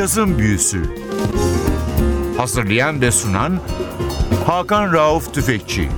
Cazın Büyüsü Hazırlayan ve sunan Hakan Rauf Tüfekçi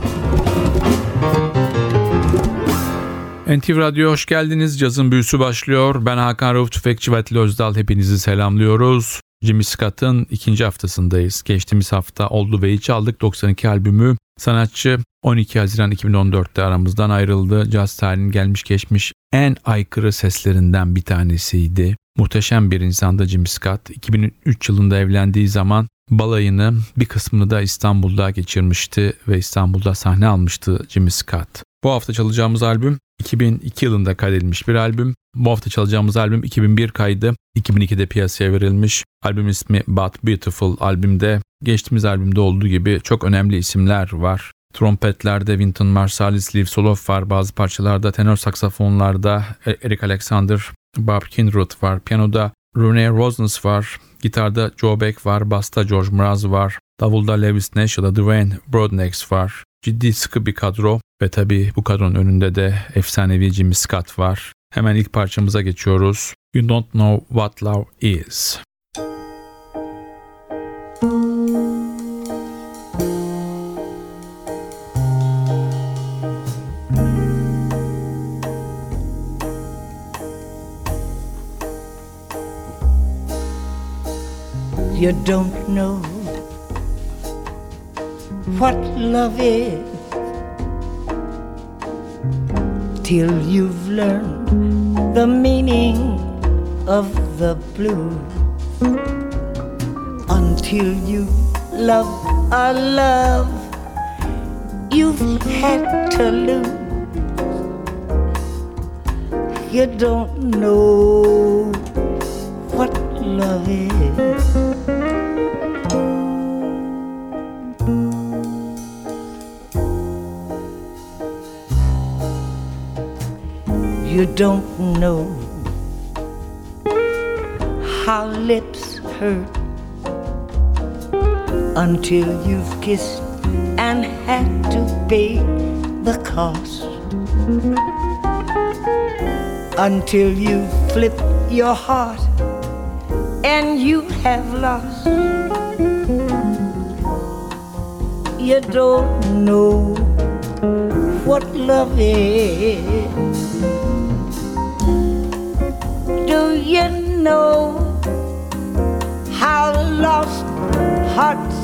NTV Radyo hoş geldiniz. Cazın büyüsü başlıyor. Ben Hakan Rauf Tüfekçi ve Atilla Özdal. Hepinizi selamlıyoruz. Jimmy Scott'ın ikinci haftasındayız. Geçtiğimiz hafta Oldu ve çaldık 92 albümü. Sanatçı 12 Haziran 2014'te aramızdan ayrıldı. Jazz tarihinin gelmiş geçmiş en aykırı seslerinden bir tanesiydi. Muhteşem bir insandı Jimmy Scott. 2003 yılında evlendiği zaman balayını bir kısmını da İstanbul'da geçirmişti ve İstanbul'da sahne almıştı Jimmy Scott. Bu hafta çalacağımız albüm 2002 yılında kaydedilmiş bir albüm. Bu hafta çalacağımız albüm 2001 kaydı. 2002'de piyasaya verilmiş. Albüm ismi But Beautiful albümde geçtiğimiz albümde olduğu gibi çok önemli isimler var. Trompetlerde Wynton Marsalis, Liv Soloff var. Bazı parçalarda tenor saksafonlarda Eric Alexander, Bob Kindred var. Piyanoda Rene Rosnes var. Gitarda Joe Beck var. Basta George Mraz var. Davulda Lewis Nash ya da Dwayne Broadnax var. Ciddi sıkı bir kadro ve tabi bu kadronun önünde de efsanevi Jimmy Scott var. Hemen ilk parçamıza geçiyoruz. You Don't Know What Love Is. You don't know what love is till you've learned the meaning of the blues. Until you love a love you've had to lose. You don't know what love is. You don't know how lips hurt until you've kissed and had to pay the cost. Until you flip your heart and you have lost. You don't know what love is. Know how lost hearts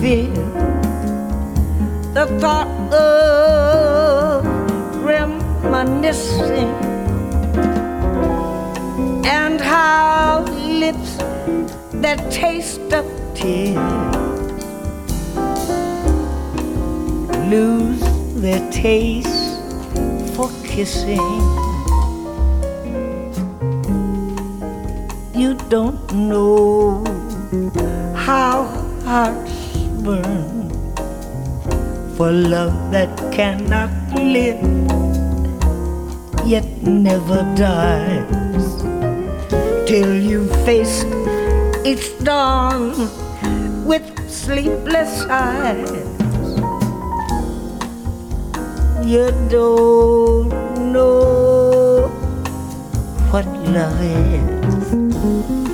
feel? The thought of reminiscing and how lips that taste of tears lose their taste for kissing. You don't know how hearts burn for love that cannot live yet never dies till you face each dawn with sleepless eyes. You don't know what love is.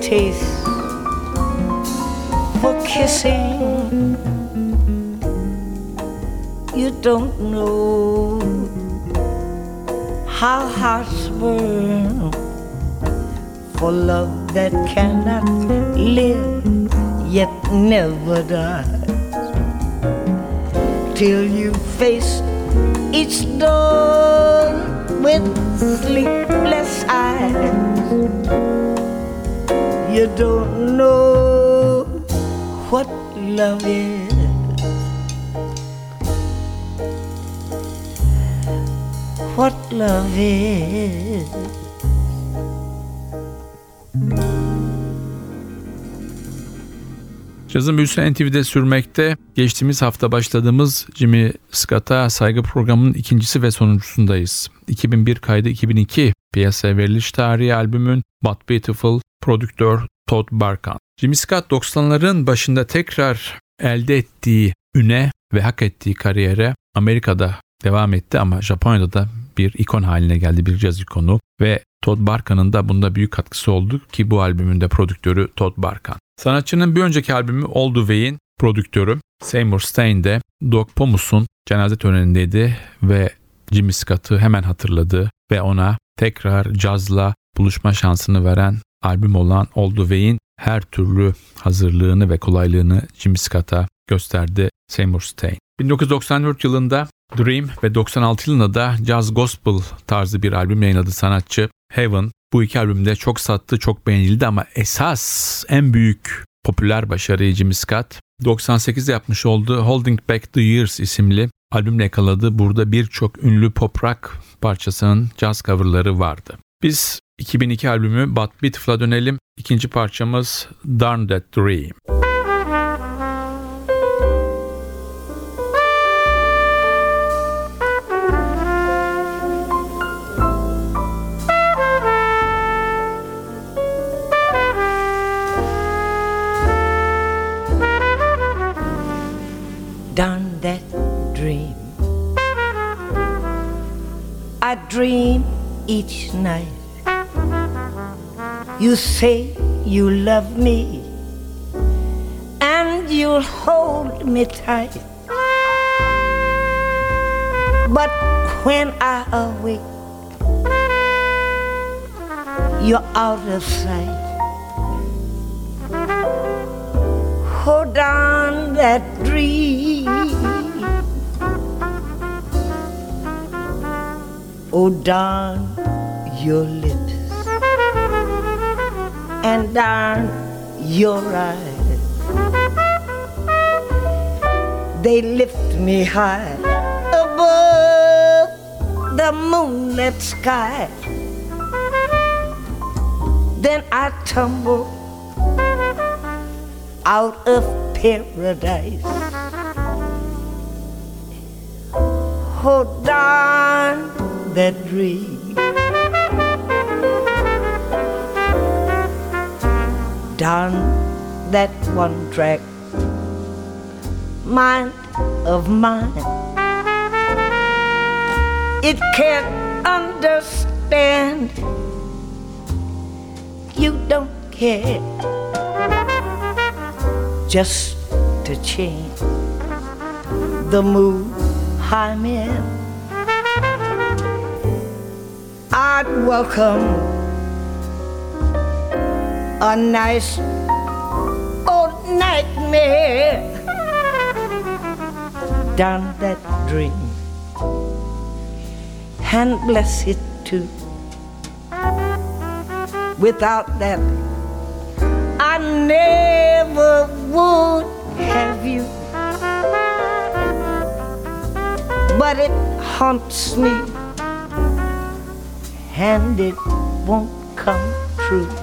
Taste for kissing. You don't know how hearts burn for love that cannot live yet never dies till you face each dawn with sleepless eyes. You don't know what love is. What love is. Cazın büyüsü NTV'de sürmekte. Geçtiğimiz hafta başladığımız Jimmy Scott'a saygı programının ikincisi ve sonuncusundayız. 2001 kaydı 2002 piyasaya veriliş tarihi albümün But Beautiful prodüktör Todd Barkan. Jimmy Scott 90'ların başında tekrar elde ettiği üne ve hak ettiği kariyere Amerika'da devam etti ama Japonya'da da bir ikon haline geldi, bir caz ikonu ve Todd Barkan'ın da bunda büyük katkısı oldu ki bu albümün de prodüktörü Todd Barkan. Sanatçının bir önceki albümü The Way'in prodüktörü Seymour Stein de Doug Pomus'un cenaze törenindeydi ve Jimmy Scott'ı hemen hatırladı ve ona tekrar cazla buluşma şansını veren albüm olan The Way'in her türlü hazırlığını ve kolaylığını Jimmy Scott'a gösterdi Seymour Stein. 1994 yılında Dream ve 96 yılında da Jazz Gospel tarzı bir albüm yayınladı sanatçı Heaven. Bu iki albümde çok sattı, çok beğenildi ama esas en büyük popüler başarıyı Jimmy Scott 98'de yapmış olduğu Holding Back the Years isimli albümle yakaladı. Burada birçok ünlü pop rock parçasının jazz coverları vardı. Biz 2002 albümü But Beautiful'a dönelim. İkinci parçamız Darn That Dream. You say you love me and you'll hold me tight. But when I awake, you're out of sight. hold on that dream. Oh, darn your lips and darn your eyes. They lift me high above the moonlit sky. Then I tumble out of paradise. Hold on that dream. Down that one track mind of mine. It can't understand. You don't care just to change the mood I'm in. I'd welcome a nice old nightmare down that dream and bless it too. Without that, I never would have you. But it haunts me, and it won't come true.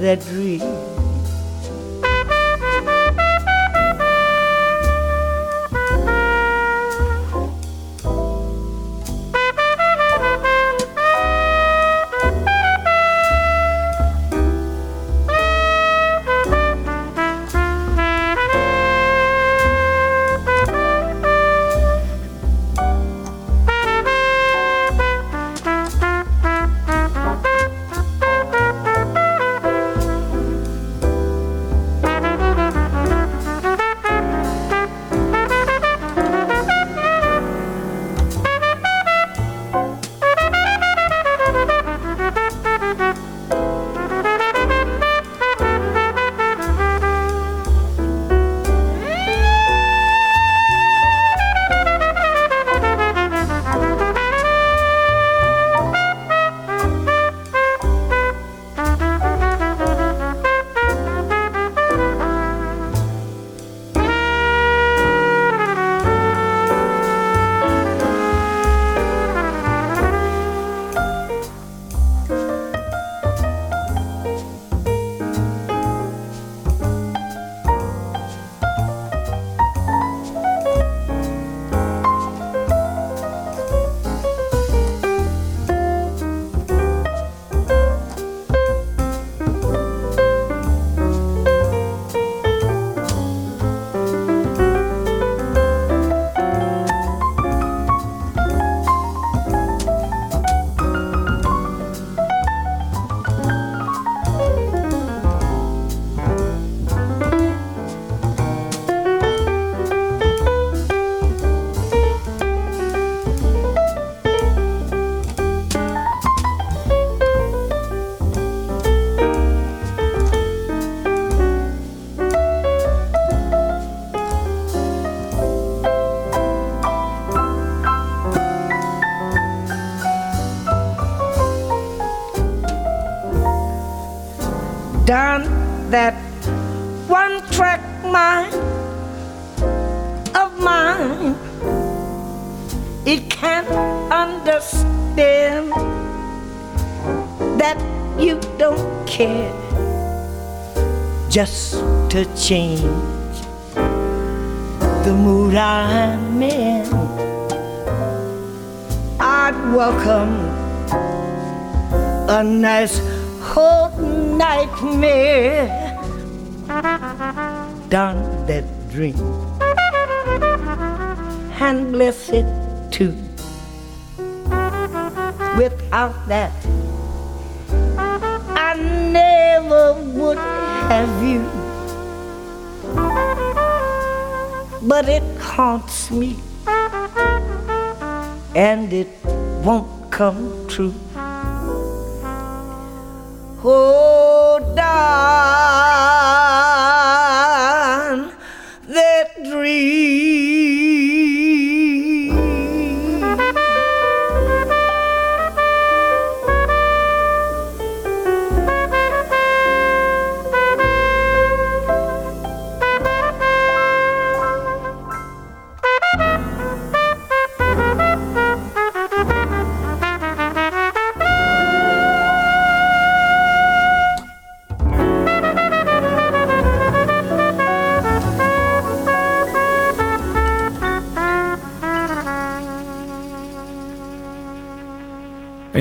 The dream. Change the mood I'm in. I'd welcome a nice whole nightmare down that dream and bless it too. Without that, I never would have you. But it haunts me, and it won't come true. Oh,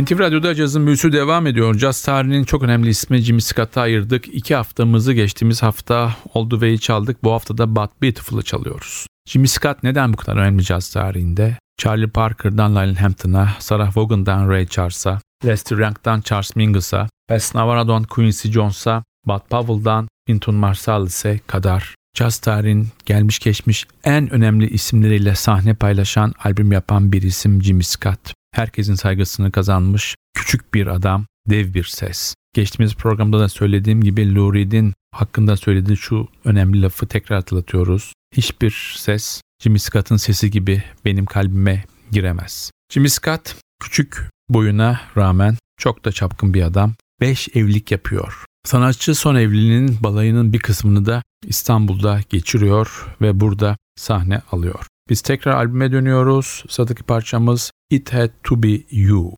NTV Radyo'da cazın büyüsü devam ediyor. Caz tarihinin çok önemli ismi Jimmy Scott'a ayırdık. İki haftamızı geçtiğimiz hafta Oldu ve'yi çaldık. Bu hafta da But Beautiful'ı çalıyoruz. Jimmy Scott neden bu kadar önemli caz tarihinde? Charlie Parker'dan Lionel Hampton'a, Sarah Vaughan'dan Ray Charles'a, Lester Young'dan Charles Mingus'a, Bess Navarro'dan Quincy Jones'a, Bud Powell'dan Wynton Marsalis'e kadar caz tarihin gelmiş geçmiş en önemli isimleriyle sahne paylaşan albüm yapan bir isim Jimmy Scott. Herkesin saygısını kazanmış küçük bir adam, dev bir ses. Geçtiğimiz programda da söylediğim gibi Lou Reed'in hakkında söylediği şu önemli lafı tekrar hatırlatıyoruz. Hiçbir ses Jimmy Scott'ın sesi gibi benim kalbime giremez. Jimmy Scott küçük boyuna rağmen çok da çapkın bir adam. 5 evlilik yapıyor. Sanatçı son evliliğinin balayının bir kısmını da İstanbul'da geçiriyor ve burada sahne alıyor. Biz tekrar albüme dönüyoruz. Sıradaki parçamız It Had To Be You.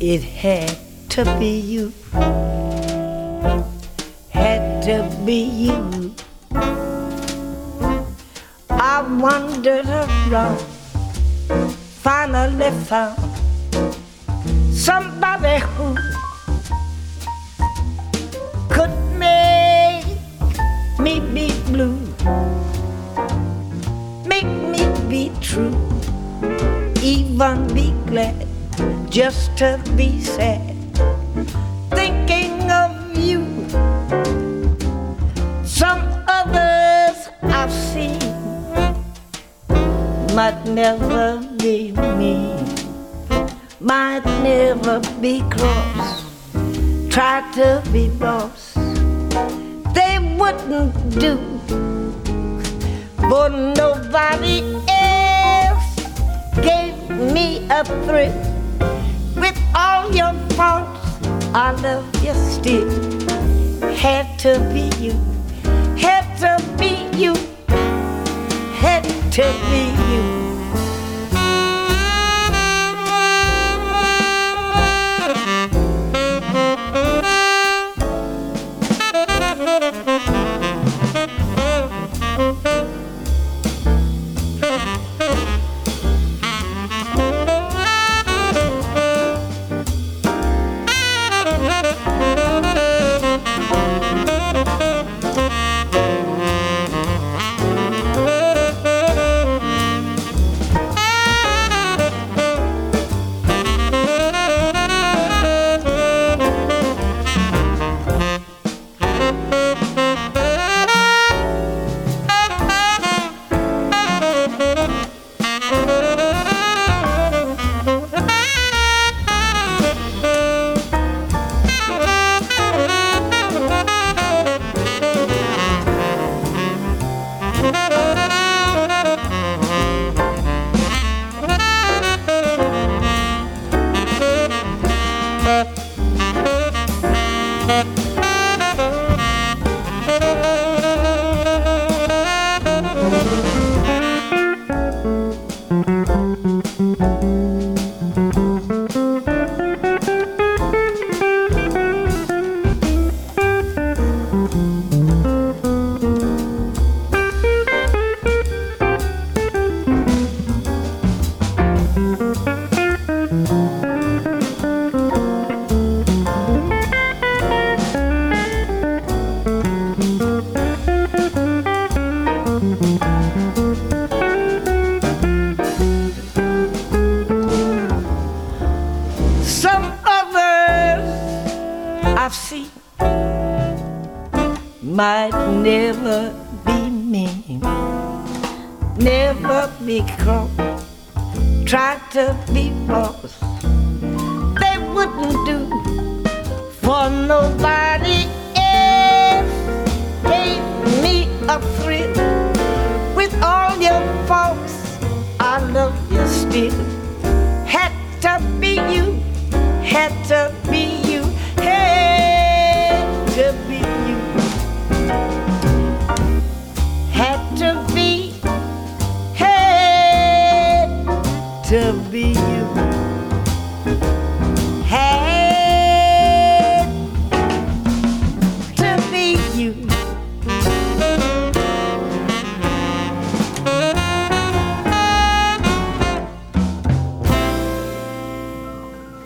It had to be you. Had to be you. I wandered around, finally found somebody who even be glad just to be sad. Thinking of you, some others I've seen might never be me, might never be cross, try to be boss. They wouldn't do for nobody else me a thrill. With all your faults, I love you still. Had to be you, had to be you, had to be you.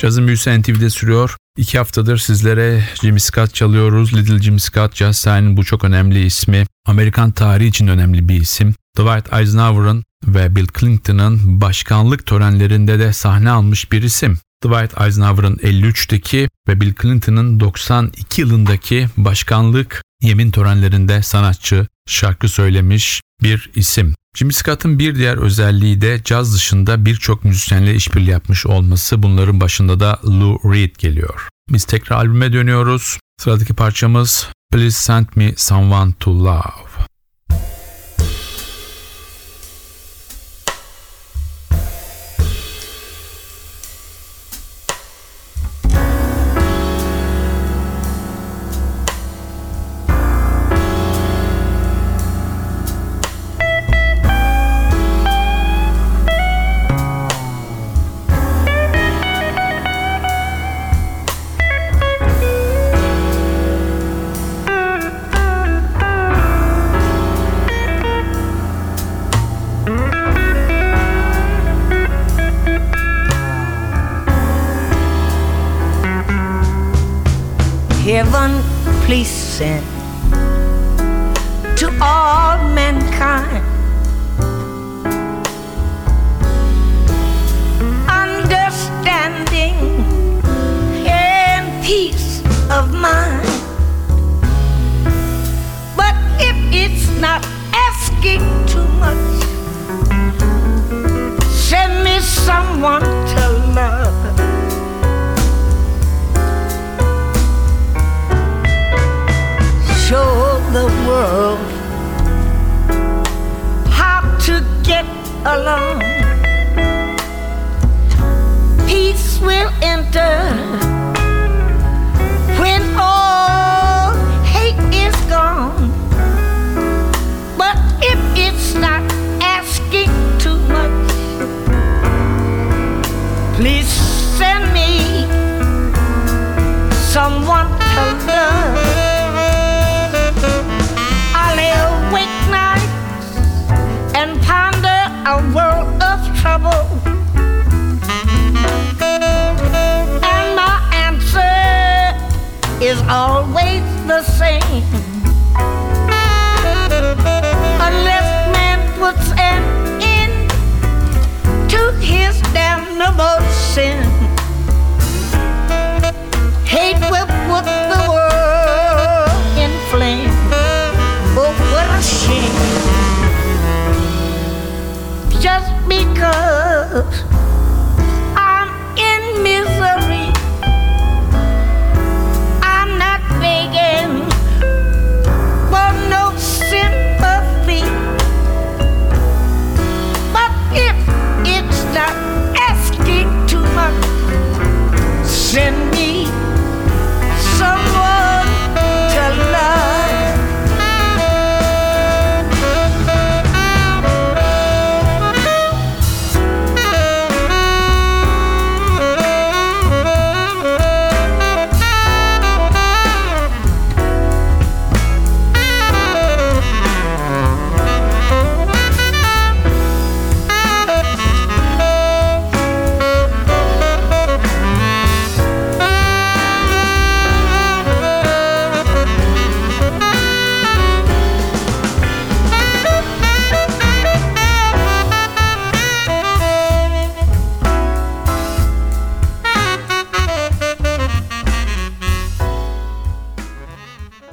Cazın büyüsü NTV'de sürüyor. İki haftadır sizlere Jimmy Scott çalıyoruz. Little Jimmy Scott, Jazz Sahi'nin bu çok önemli ismi. Amerikan tarihi için önemli bir isim. Dwight Eisenhower'ın ve Bill Clinton'ın başkanlık törenlerinde de sahne almış bir isim. Dwight Eisenhower'ın 53'teki ve Bill Clinton'ın 92 yılındaki başkanlık yemin törenlerinde sanatçı, şarkı söylemiş bir isim. Jimmy Scott'ın bir diğer özelliği de caz dışında birçok müzisyenle işbirliği yapmış olması. Bunların başında da Lou Reed geliyor. Biz tekrar albüme dönüyoruz. Sıradaki parçamız Please Send Me Someone to Love. Please send to all mankind understanding and peace of mind. But if it's not the world how to get along. A world of trouble. And my answer is always the same. Unless man puts an end to his damnable sin,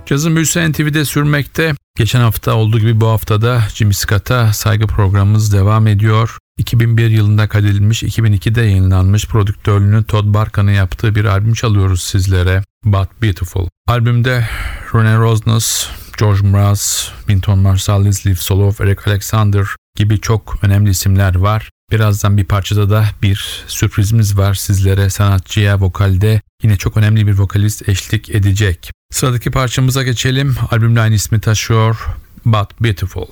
Cazın büyüsü NTV'de sürmekte. Geçen hafta olduğu gibi bu haftada Jimmy Scott'a saygı programımız devam ediyor. 2001 yılında kaydedilmiş, 2002'de yayınlanmış prodüktörlüğünü Todd Barkan'ın yaptığı bir albüm çalıyoruz sizlere. But Beautiful. Albümde Rene Rosnes, George Mraz, Wynton Marsalis, Liv Solov, Eric Alexander gibi çok önemli isimler var. Birazdan bir parçada da bir sürprizimiz var sizlere sanatçıya vokalde yine çok önemli bir vokalist eşlik edecek. Sıradaki parçamıza geçelim. Albümle aynı ismi taşıyor. But Beautiful.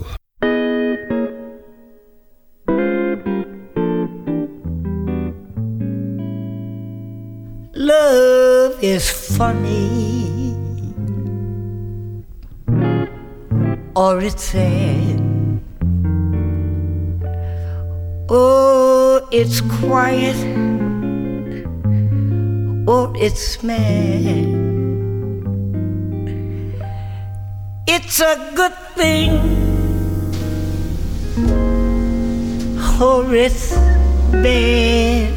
Love is funny, or it's sad. Oh, it's quiet, or it's mad. It's a good thing, or it's bad.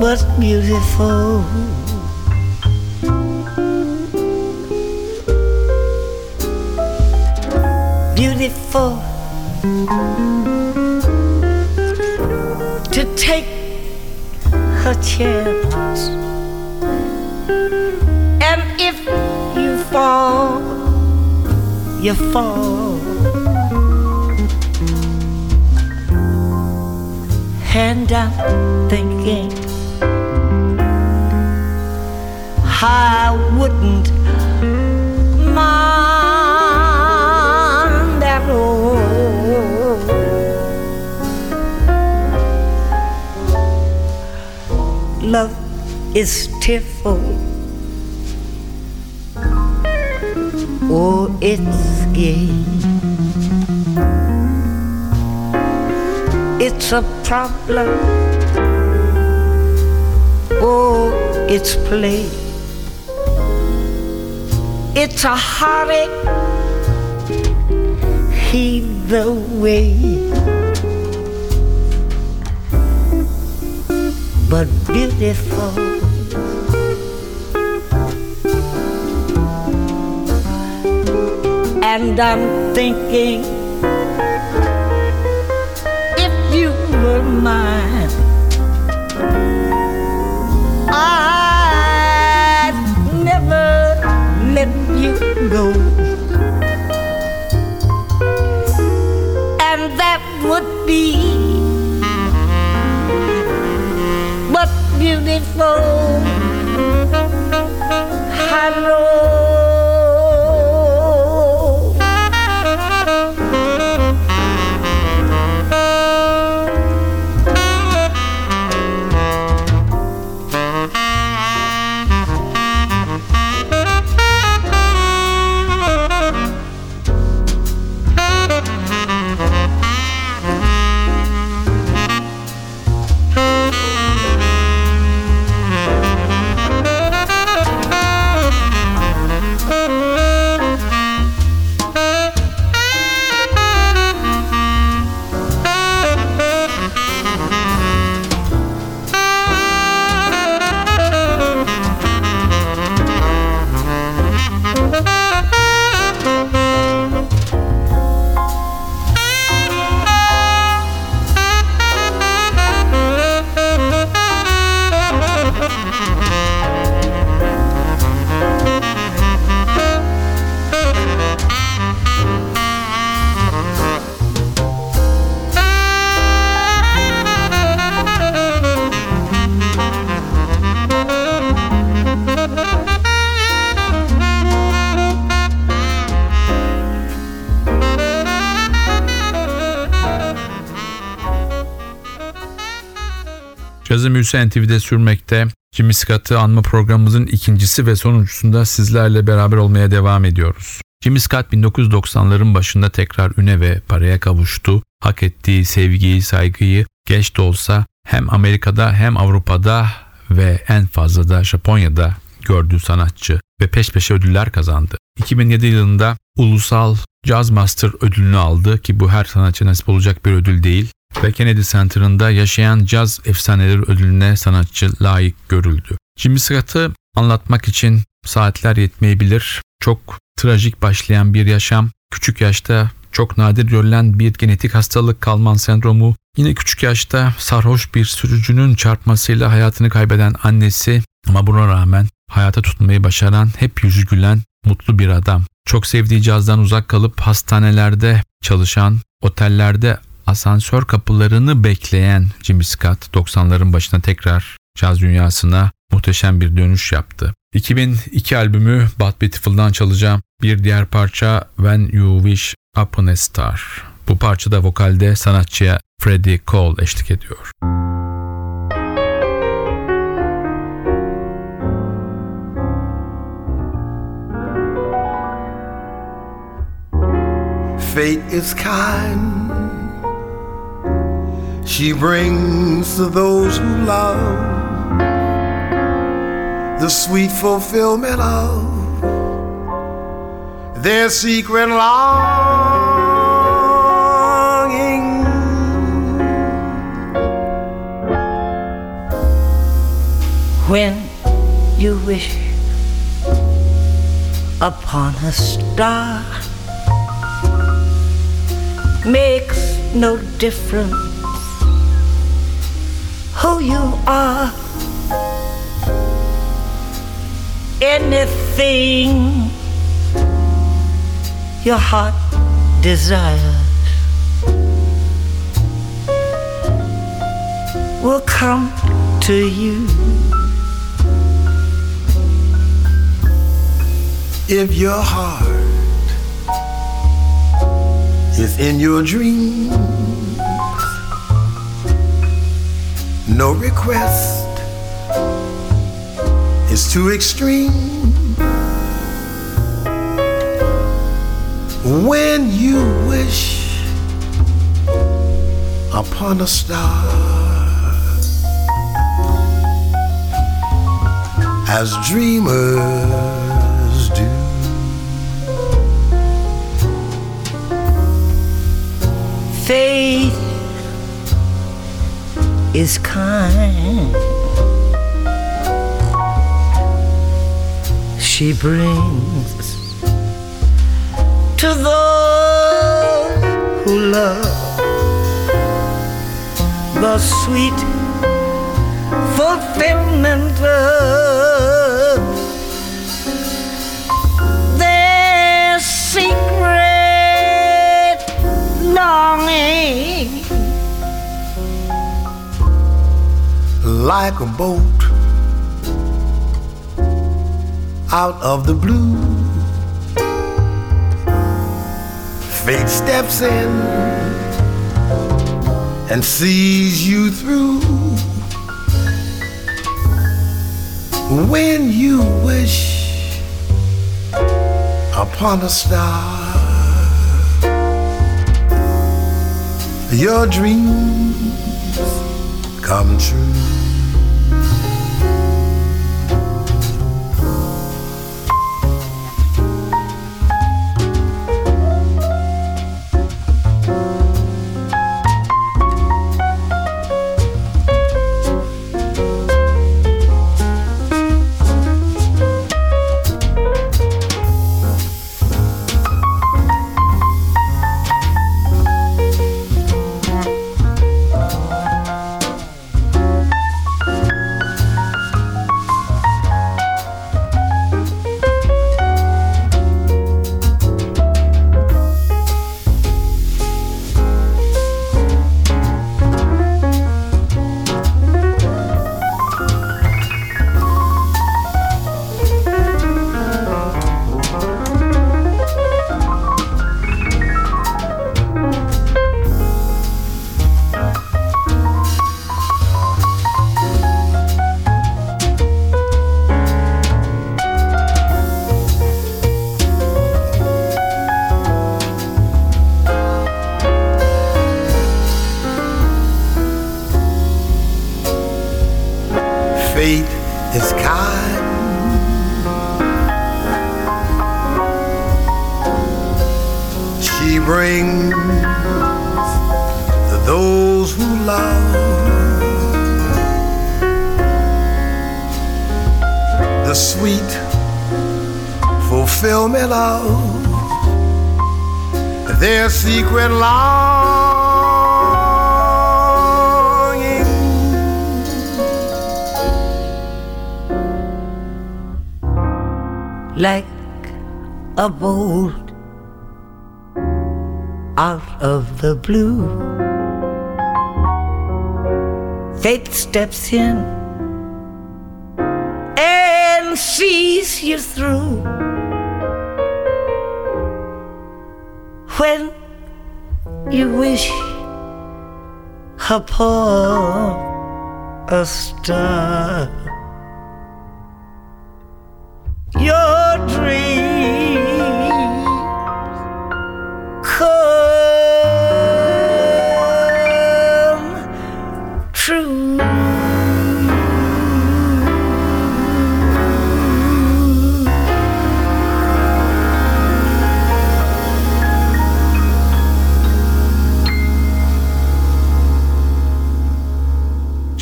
but beautiful. Beautiful to take a chance. If you fall, you fall. And I'm thinking I wouldn't mind at all. Love is tearful. Oh, it's gay. It's a problem. Oh, it's play. It's a heartache either way. But beautiful. And I'm thinking if you were mine, I'd never let you go. And that would be but beautiful. I know. Cazı Müzisyen TV'de sürmekte. Jimmy Scott'ı anma programımızın ikincisi ve sonuncusunda sizlerle beraber olmaya devam ediyoruz. Jimmy Scott 1990'ların başında tekrar üne ve paraya kavuştu. Hak ettiği sevgiyi, saygıyı geç de olsa hem Amerika'da hem Avrupa'da ve en fazla da Japonya'da gördüğü sanatçı ve peş peşe ödüller kazandı. 2007 yılında Ulusal Jazz Master ödülünü aldı ki bu her sanatçı nasip olacak bir ödül değil ve Kennedy Center'ında yaşayan caz efsaneleri ödülüne sanatçı layık görüldü. Jimmy Scott'ı anlatmak için saatler yetmeyebilir. Çok trajik başlayan bir yaşam, küçük yaşta çok nadir görülen bir genetik hastalık Kalman sendromu, yine küçük yaşta sarhoş bir sürücünün çarpmasıyla hayatını kaybeden annesi ama buna rağmen hayata tutunmayı başaran, hep yüzü gülen, mutlu bir adam. Çok sevdiği cazdan uzak kalıp hastanelerde çalışan, otellerde asansör kapılarını bekleyen Jimmy Scott 90'ların başına tekrar caz dünyasına muhteşem bir dönüş yaptı. 2002 albümü Bad Beautiful'dan çalacağım bir diğer parça When You Wish Upon a Star. Bu parçada vokalde sanatçıya Freddie Cole eşlik ediyor. Fate is kind. She brings to those who love the sweet fulfillment of their secret longing. when you wish upon a star makes no difference who you are. Anything your heart desires will come to you. If your heart is in your dreams, no request is too extreme. When you wish upon a star, as dreamers do. faith is kind. She brings to those who love the sweet fulfillment of their secret longing. Like a bolt out of the blue. Fate steps in and sees you through. When you wish upon a star, your dreams come true. Fate is kind. She brings to those who love the sweet fulfill me, love. Their secret longing. Like a bolt out of the blue. Faith steps in and sees you through. When you wish upon a star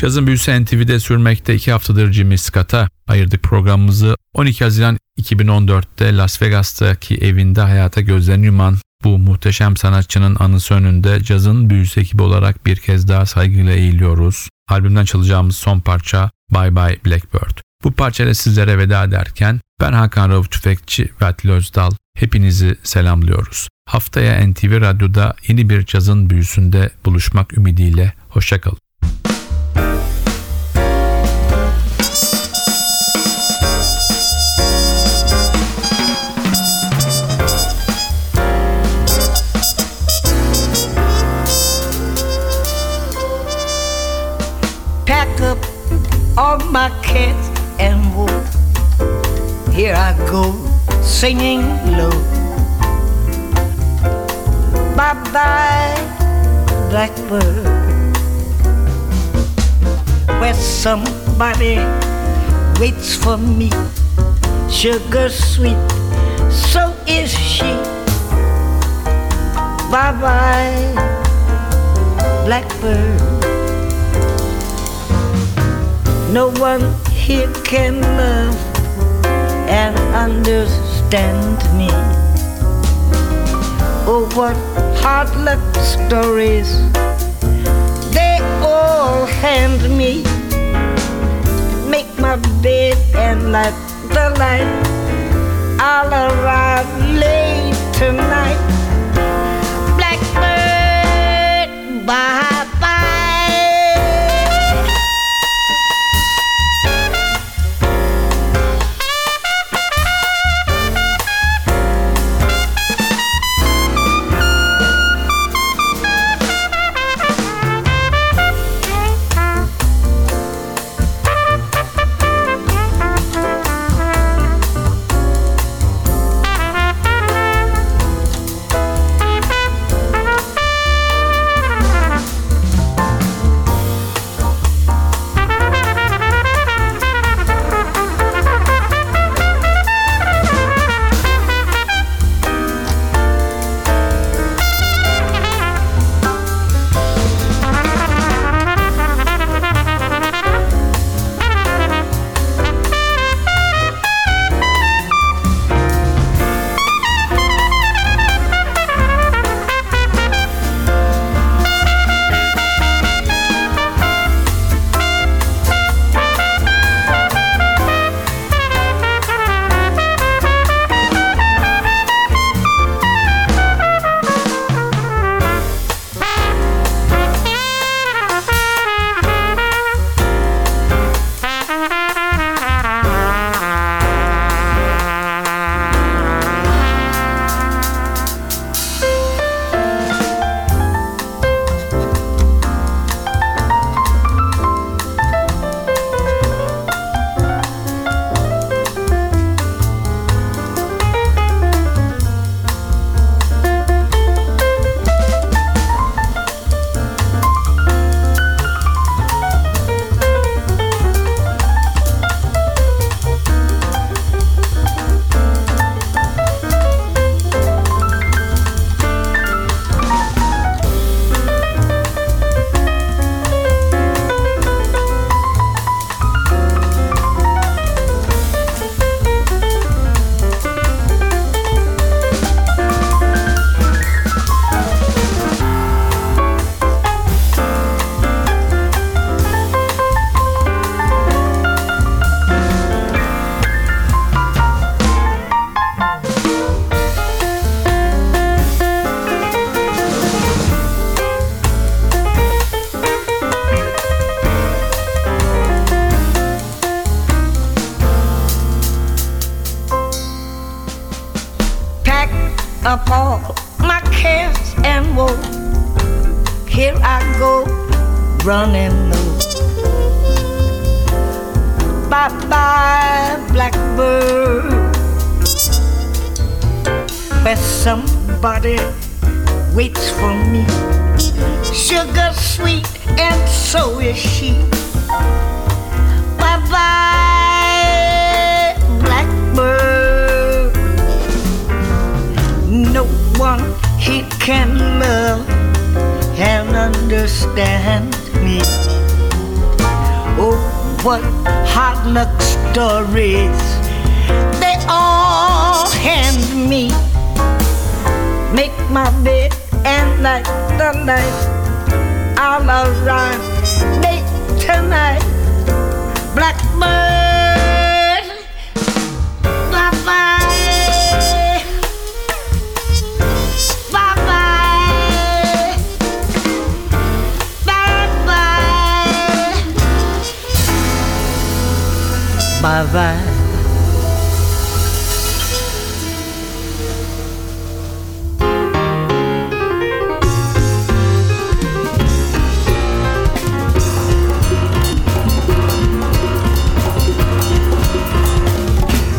Cazın büyüsü NTV'de sürmekte iki haftadır Jimmy Scott'a ayırdık programımızı. 12 Haziran 2014'te Las Vegas'taki evinde hayata gözlerini yuman bu muhteşem sanatçının anısı önünde cazın büyüsü ekibi olarak bir kez daha saygıyla eğiliyoruz. Albümden çalacağımız son parça Bye Bye Blackbird. Bu parçayla sizlere veda ederken ben Hakan Rauf Tüfekçi ve Atli Özdal hepinizi selamlıyoruz. Haftaya NTV Radyo'da yeni bir cazın büyüsünde buluşmak ümidiyle hoşçakalın. My cats and wolf. Here I go, singing low. Bye bye, blackbird. Where somebody waits for me, sugar sweet, so is she. Bye bye, blackbird. No one here can love and understand me. Oh, what hard luck stories they all hand me. Make my bed and light the light. I'll arrive late tonight. Blackbird, bye. So is she. Bye bye, blackbird. No one he can love and understand me. Oh, what hard luck stories they all hand me. Make my bed and light the light. I'll arrive Blackbird, bye bye. Bye bye. Bye bye. Bye bye.